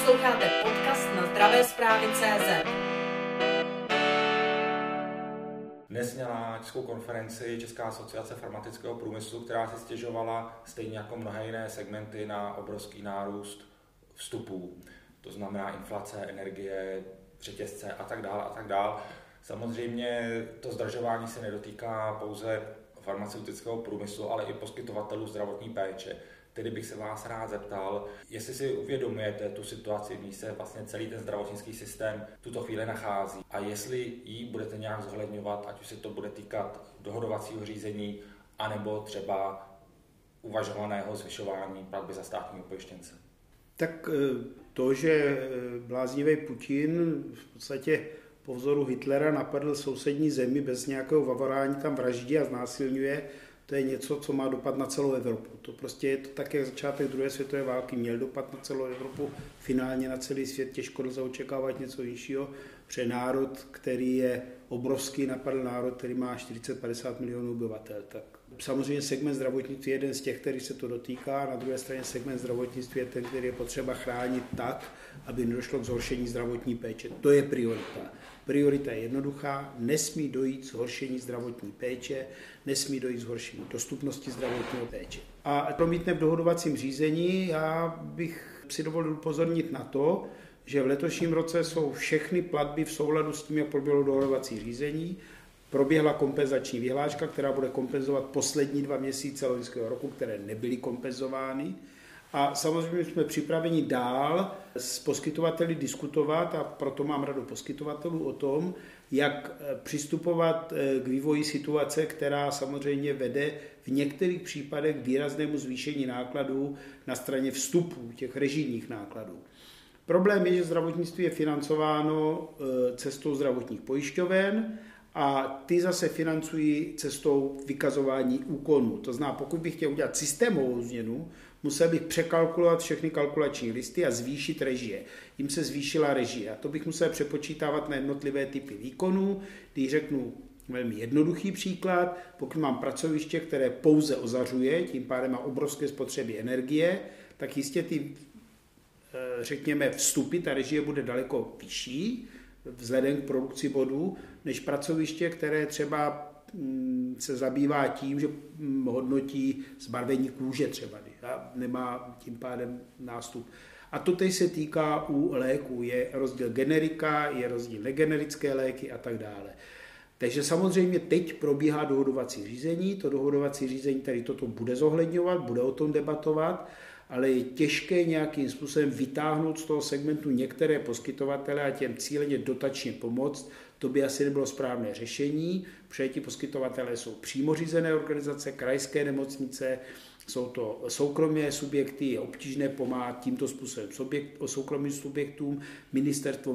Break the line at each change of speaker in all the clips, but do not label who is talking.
Posloucháte podcast na zdravé zprávy CZ.
Dnes měla českou konferenci Česká asociace farmaceutického průmyslu, která si stěžovala stejně jako mnohé jiné segmenty na obrovský nárůst vstupů. To znamená inflace, energie, řetězce a tak dále a tak dále. Samozřejmě to zdražování se nedotýká pouze farmaceutického průmyslu, ale i poskytovatelů zdravotní péče. Tedy bych se vás rád zeptal, jestli si uvědomujete tu situaci, v níž se vlastně celý ten zdravotnický systém tuto chvíli nachází a jestli ji budete nějak zohledňovat, ať už se to bude týkat dohodovacího řízení, anebo třeba uvažovaného zvyšování platby za státního pojištěnce.
Tak eh, to, že eh, bláznivý Putin v podstatě po vzoru Hitlera napadl sousední zemi bez nějakého vavarání, tam vraždí a znásilňuje, to je něco, co má dopad na celou Evropu. To prostě je to tak, jak začátek druhé světové války měl dopad na celou Evropu, finálně na celý svět těžko lze očekávat něco jiného, protože národ, který je obrovský, napadl národ, který má 40-50 milionů obyvatel. Tak samozřejmě segment zdravotnictví je jeden z těch, který se to dotýká, na druhé straně segment zdravotnictví je ten, který je potřeba chránit tak, aby nedošlo k zhoršení zdravotní péče. To je priorita. Priorita je jednoduchá, nesmí dojít zhoršení zdravotní péče, nesmí dojít zhoršení dostupnosti zdravotního péče. A promítne v dohodovacím řízení, já bych si dovolil upozornit na to, že v letošním roce jsou všechny platby v souladu s tím, jak proběhlo dohodovací řízení. Proběhla kompenzační vyhláška, která bude kompenzovat poslední dva měsíce loňského roku, které nebyly kompenzovány. A samozřejmě jsme připraveni dál s poskytovateli diskutovat a proto mám radu poskytovatelů o tom, jak eh, přistupovat eh, k vývoji situace, která samozřejmě vede v některých případech k výraznému zvýšení nákladů na straně vstupů, těch režijních nákladů. Problém je, že zdravotnictví je financováno eh, cestou zdravotních pojišťoven a ty zase financují cestou vykazování úkonů. To znamená, pokud bych chtěl udělat systémovou změnu, musel bych překalkulovat všechny kalkulační listy a zvýšit režie. Jim se zvýšila režie a to bych musel přepočítávat na jednotlivé typy výkonů. Když řeknu velmi jednoduchý příklad, pokud mám pracoviště, které pouze ozařuje, tím pádem má obrovské spotřeby energie, tak jistě ty, eh, řekněme, vstupy, ta režie bude daleko vyšší vzhledem k produkci bodů, než pracoviště, které třeba mm, se zabývá tím, že mm, hodnotí zbarvení kůže třeba a nemá tím pádem nástup. A to teď se týká u léků. Je rozdíl generika, je rozdíl negenerické léky a tak dále. Takže samozřejmě teď probíhá dohodovací řízení. To dohodovací řízení tady toto bude zohledňovat, bude o tom debatovat, ale je těžké nějakým způsobem vytáhnout z toho segmentu některé poskytovatele a těm cíleně dotačně pomoct. To by asi nebylo správné řešení, protože ti poskytovatelé jsou přímo řízené organizace, krajské nemocnice, jsou to soukromé subjekty, je obtížné pomáhat tímto způsobem subjekt, soukromým subjektům. Ministerstvo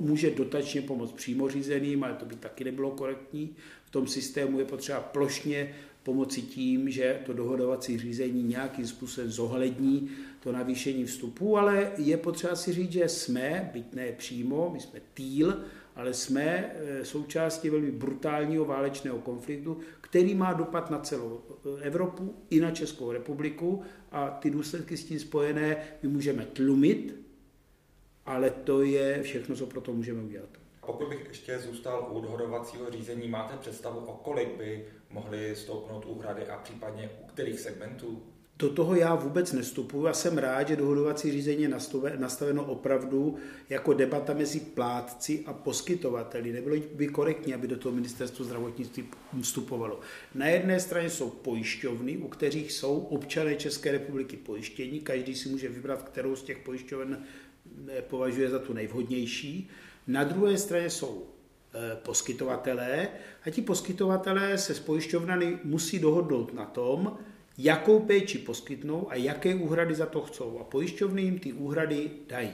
může dotačně pomoct přímo řízeným, ale to by taky nebylo korektní. V tom systému je potřeba plošně pomoci tím, že to dohodovací řízení nějakým způsobem zohlední to navýšení vstupu, ale je potřeba si říct, že jsme, byť ne přímo, my jsme týl, ale jsme eh, součástí velmi brutálního válečného konfliktu, který má dopad na celou eh, Evropu i na Českou republiku a ty důsledky s tím spojené my můžeme tlumit, ale to je všechno, co pro to můžeme udělat.
Pokud bych ještě zůstal u dohodovacího řízení, máte představu, o kolik by mohly stoupnout úhrady a případně u kterých segmentů?
Do toho já vůbec nestupuju a jsem rád, že dohodovací řízení je nastaveno opravdu jako debata mezi plátci a poskytovateli. Nebylo by korektní, aby do toho ministerstvo zdravotnictví vstupovalo. Na jedné straně jsou pojišťovny, u kterých jsou občané České republiky pojištění. Každý si může vybrat, kterou z těch pojišťoven eh, považuje za tu nejvhodnější. Na druhé straně jsou eh, poskytovatelé a ti poskytovatelé se s pojišťovnami musí dohodnout na tom, jakou péči poskytnou a jaké úhrady za to chcou. A pojišťovny jim ty úhrady dají.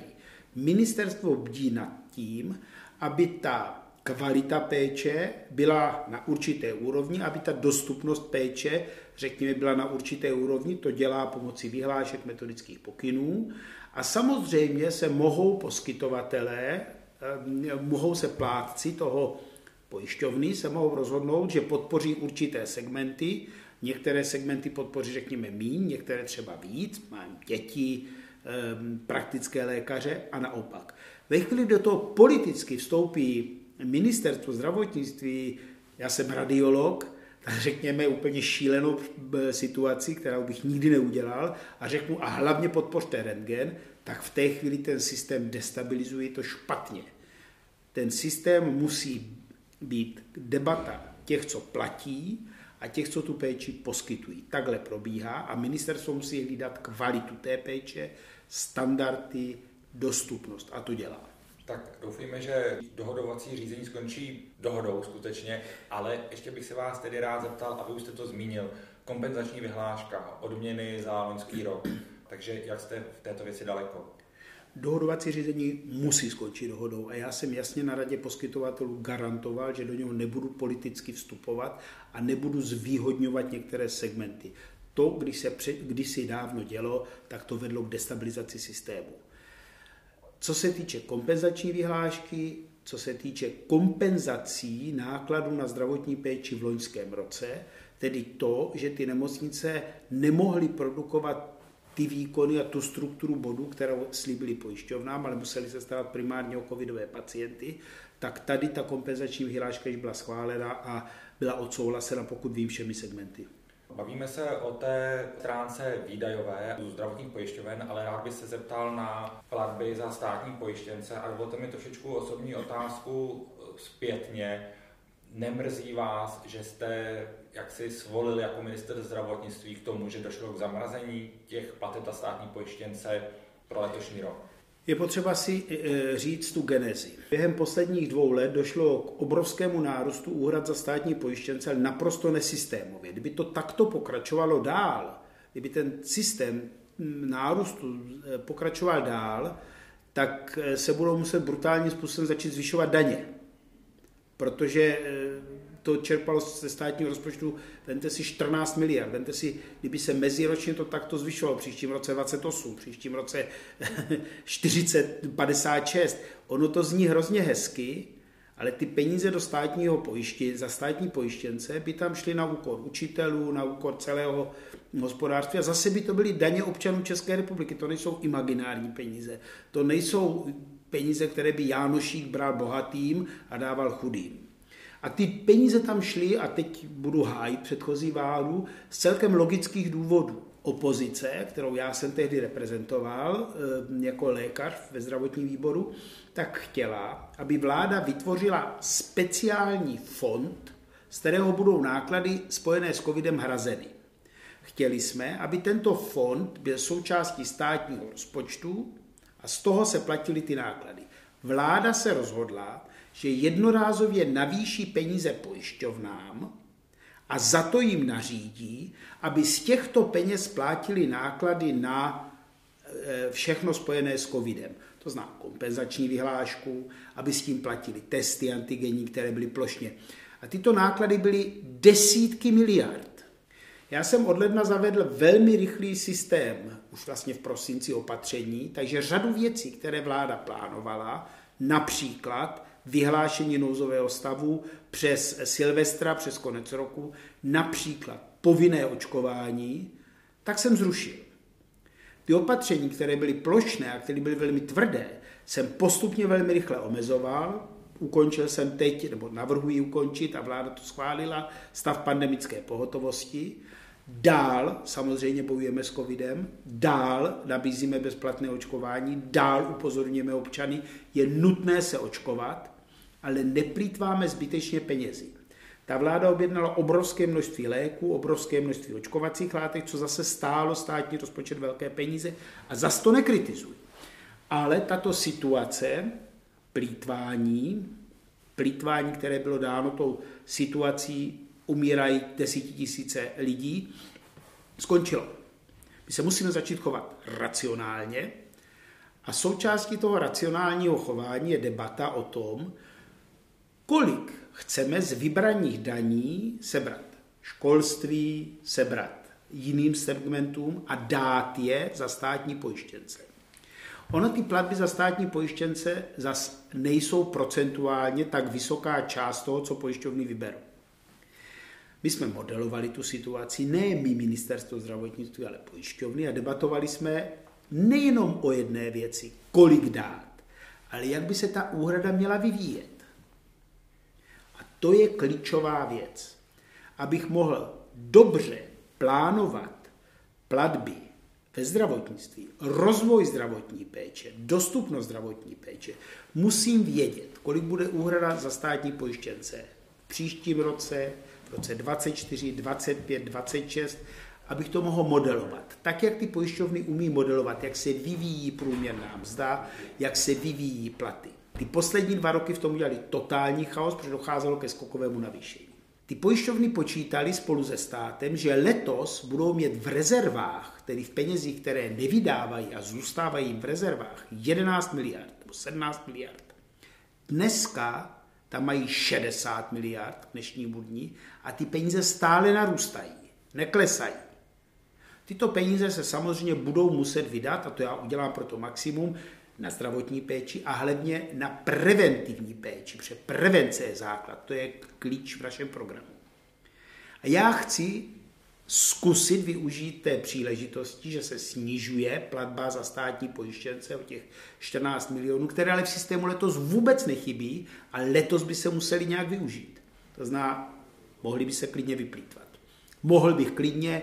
Ministerstvo bdí nad tím, aby ta kvalita péče byla na určité úrovni, aby ta dostupnost péče, řekněme, byla na určité úrovni, to dělá pomocí vyhlášek metodických pokynů. A samozřejmě se mohou poskytovatelé, eh, mohou se plátci toho pojišťovny se mohou rozhodnout, že podpoří určité segmenty, Některé segmenty podpoří, řekněme, míň, některé třeba víc, mám děti, praktické lékaře a naopak. Ve chvíli do toho politicky vstoupí ministerstvo zdravotnictví, já jsem radiolog, tak řekněme úplně šílenou situaci, kterou bych nikdy neudělal a řeknu a hlavně podpořte rentgen, tak v té chvíli ten systém destabilizuje to špatně. Ten systém musí být debata těch, co platí a těch, co tu péči poskytují. Takhle probíhá a ministerstvo musí hlídat kvalitu té péče, standardy, dostupnost a to dělá.
Tak doufejme, že dohodovací řízení skončí dohodou skutečně, ale ještě bych se vás tedy rád zeptal, aby už jste to zmínil, kompenzační vyhláška, odměny za loňský rok. Takže jak jste v této věci daleko?
Dohodovací řízení musí skončit dohodou a já jsem jasně na radě poskytovatelů garantoval, že do něho nebudu politicky vstupovat a nebudu zvýhodňovat některé segmenty. To, když se před, když si dávno dělo, tak to vedlo k destabilizaci systému. Co se týče kompenzační vyhlášky, co se týče kompenzací nákladů na zdravotní péči v loňském roce, tedy to, že ty nemocnice nemohly produkovat ty výkony a tu strukturu bodu, kterou slíbili pojišťovnám, ale museli se starat primárně o covidové pacienty, tak tady ta kompenzační vyhláška již byla schválena a byla odsouhlasena, pokud vím, všemi segmenty.
Bavíme se o té stránce výdajové u zdravotních pojišťoven, ale rád bych se zeptal na platby za státní pojištěnce a dovolte mi trošičku osobní otázku zpětně. Nemrzí vás, že jste jak si svolili jako minister zdravotnictví k tomu, že došlo k zamrazení těch plateb za státní pojištěnce pro letošní rok?
Je potřeba si e, e, říct tu genezi. Během posledních dvou let došlo k obrovskému nárůstu úhrad za státní pojištěnce, ale naprosto nesystémově. Kdyby to takto pokračovalo dál, kdyby ten systém nárůstu e, pokračoval dál, tak se budou muset brutálním způsobem začít zvyšovat daně. Protože to čerpalo ze státního rozpočtu, vente si 14 miliard, vente si, kdyby se meziročně to takto zvyšovalo, příštím roce 28, příštím roce 40, 56, ono to zní hrozně hezky, ale ty peníze do státního pojiště, za státní pojištěnce by tam šly na úkor učitelů, na úkor celého hospodářství a zase by to byly daně občanů České republiky. To nejsou imaginární peníze. To nejsou peníze, které by Jánošík bral bohatým a dával chudým. A ty peníze tam šly, a teď budu hájit předchozí vládu, z celkem logických důvodů. Opozice, kterou já jsem tehdy reprezentoval eh, jako lékař ve zdravotním výboru, tak chtěla, aby vláda vytvořila speciální fond, z kterého budou náklady spojené s covidem hrazeny. Chtěli jsme, aby tento fond byl součástí státního rozpočtu a z toho se platily ty náklady. Vláda se rozhodla, že jednorázově navýší peníze pojišťovnám a za to jim nařídí, aby z těchto peněz plátili náklady na e, všechno spojené s covidem. To znamená kompenzační vyhlášku, aby s tím platili testy antigenní, které byly plošně. A tyto náklady byly desítky miliard. Já jsem od ledna zavedl velmi rychlý systém, už vlastně v prosinci opatření, takže řadu věcí, které vláda plánovala, například vyhlášení nouzového stavu přes Silvestra, přes konec roku, například povinné očkování, tak jsem zrušil. Ty opatření, které byly plošné a které byly velmi tvrdé, jsem postupně velmi rychle omezoval. Ukončil jsem teď, nebo navrhuji ukončit, a vláda to schválila, stav pandemické pohotovosti. Dál samozřejmě bojujeme s covidem, dál nabízíme bezplatné očkování, dál upozorňujeme občany, je nutné se očkovat, ale neplýtváme zbytečně penězi. Ta vláda objednala obrovské množství léků, obrovské množství očkovacích látek, co zase stálo státní rozpočet velké peníze a zase to nekritizuji. Ale tato situace plítvání, plítvání, které bylo dáno tou situací, umírají desítitisíce lidí, skončilo. My se musíme začít chovat racionálně a součástí toho racionálního chování je debata o tom, kolik chceme z vybraných daní sebrat. Školství sebrat jiným segmentům a dát je za státní pojištěnce. Ono ty platby za státní pojištěnce zas nejsou procentuálně tak vysoká část toho, co pojišťovny vyberou. My jsme modelovali tu situaci, ne my ministerstvo zdravotnictví, ale pojišťovny a debatovali jsme nejenom o jedné věci, kolik dát, ale jak by se ta úhrada měla vyvíjet. A to je klíčová věc. Abych mohl dobře plánovat platby ve zdravotnictví, rozvoj zdravotní péče, dostupnost zdravotní péče, musím vědět, kolik bude úhrada za státní pojištěnce v příštím roce, v roce 24, 25, 26, abych to mohl modelovat. Tak, jak ty pojišťovny umí modelovat, jak se vyvíjí průměrná mzda, jak se vyvíjí platy. Ty poslední dva roky v tom udělali totální chaos, protože docházelo ke skokovému navýšení. Ty pojišťovny počítali spolu se státem, že letos budou mít v rezervách, tedy v penězích, které nevydávají a zůstávají v rezervách, 11 miliard nebo 17 miliard. Dneska tam mají 60 miliard dnešní budní a ty peníze stále narůstají, neklesají. Tyto peníze se samozřejmě budou muset vydat, a to já udělám pro to maximum, na zdravotní péči a hlavně na preventivní péči, protože prevence je základ, to je klíč v našem programu. A já chci zkusit využít té příležitosti, že se snižuje platba za státní pojištěnce o těch 14 milionů, které ale v systému letos vůbec nechybí a letos by se museli nějak využít. To znamená, mohli by se klidně vyplýtvat. Mohl bych klidně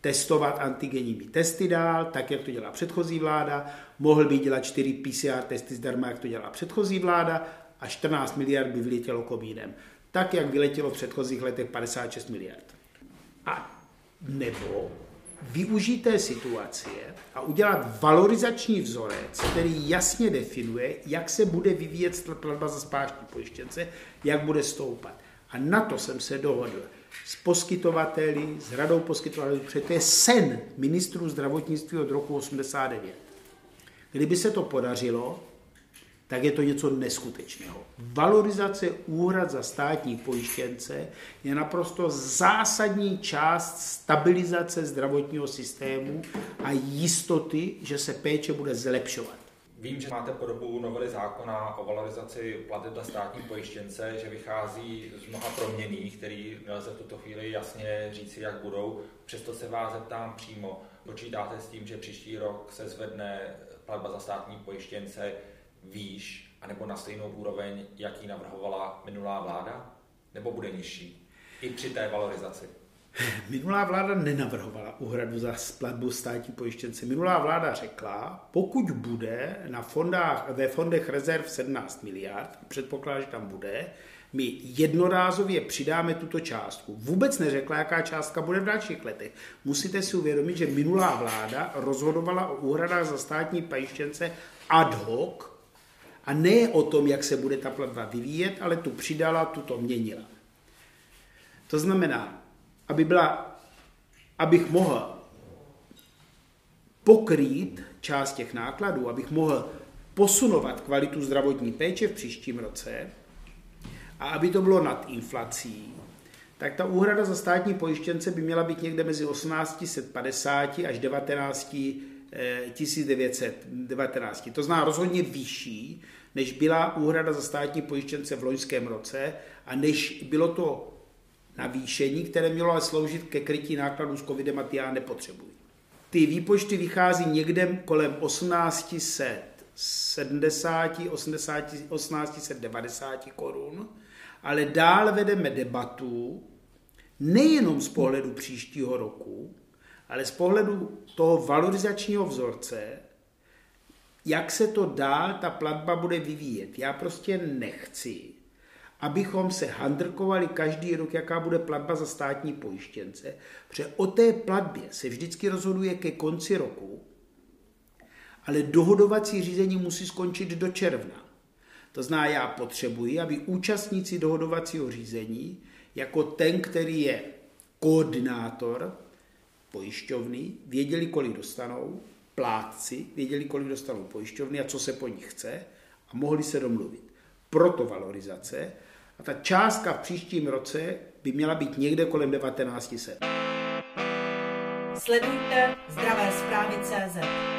testovat antigenními testy dál, tak jak to dělá předchozí vláda, mohl by dělat 4 PCR testy zdarma, jak to dělá předchozí vláda a 14 miliard by vyletělo komínem. Tak, jak vyletělo v předchozích letech 56 miliard. A nebo využít situace a udělat valorizační vzorec, který jasně definuje, jak se bude vyvíjet platba za spáštní pojištěnce, jak bude stoupat. A na to jsem se dohodl s poskytovateli, s radou poskytovatelů, protože to je sen ministrů zdravotnictví od roku 89. Kdyby se to podařilo, tak je to něco neskutečného. Valorizace úhrad za státní pojištěnce je naprosto zásadní část stabilizace zdravotního systému a jistoty, že se péče bude zlepšovat.
Vím, že máte podobu novely zákona o valorizaci plateb za státní pojištěnce, že vychází z mnoha proměných, který nelze v tuto chvíli jasně říci, jak budou. Přesto se vás zeptám přímo, počítáte s tím, že příští rok se zvedne platba za státní pojištěnce výš, anebo na stejnou úroveň, jaký navrhovala minulá vláda, nebo bude nižší i při té valorizaci?
Minulá vláda nenavrhovala úhradu za platbu státní pojištěnce. Minulá vláda řekla, pokud bude na fondách, ve fondech rezerv 17 miliard, předpokládá, že tam bude, my jednorázově přidáme tuto částku. Vůbec neřekla, jaká částka bude v dalších letech. Musíte si uvědomit, že minulá vláda rozhodovala o úhradách za státní pojištěnce ad hoc a ne o tom, jak se bude ta platba vyvíjet, ale tu přidala, tu to měnila. To znamená, aby byla, abych mohl pokrýt část těch nákladů, abych mohl posunovat kvalitu zdravotní péče v příštím roce a aby to bylo nad inflací, tak ta úhrada za státní pojištěnce by měla být někde mezi 1850 až 19 1919. Eh, to znamená rozhodně vyšší, než byla úhrada za státní pojištěnce v loňském roce a než bylo to navýšení, které mělo ale sloužit ke krytí nákladů s covidem a ty já nepotřebuji. Ty výpočty vychází někde kolem 1870, 80, 1890 korun, ale dál vedeme debatu nejenom z pohledu příštího roku, ale z pohledu toho valorizačního vzorce, jak se to dál ta platba bude vyvíjet. Já prostě nechci, abychom se handrkovali každý rok, jaká bude platba za státní pojištěnce, protože o té platbě se vždycky rozhoduje ke konci roku, ale dohodovací řízení musí skončit do června. To znamená, já potřebuji, aby účastníci dohodovacího řízení, jako ten, který je koordinátor pojišťovny, věděli, kolik dostanou, plátci věděli, kolik dostanou pojišťovny a co se po nich chce a mohli se domluvit. Proto valorizace, a ta částka v příštím roce by měla být někde kolem 1900.
Sledujte zdravé zprávy CZ.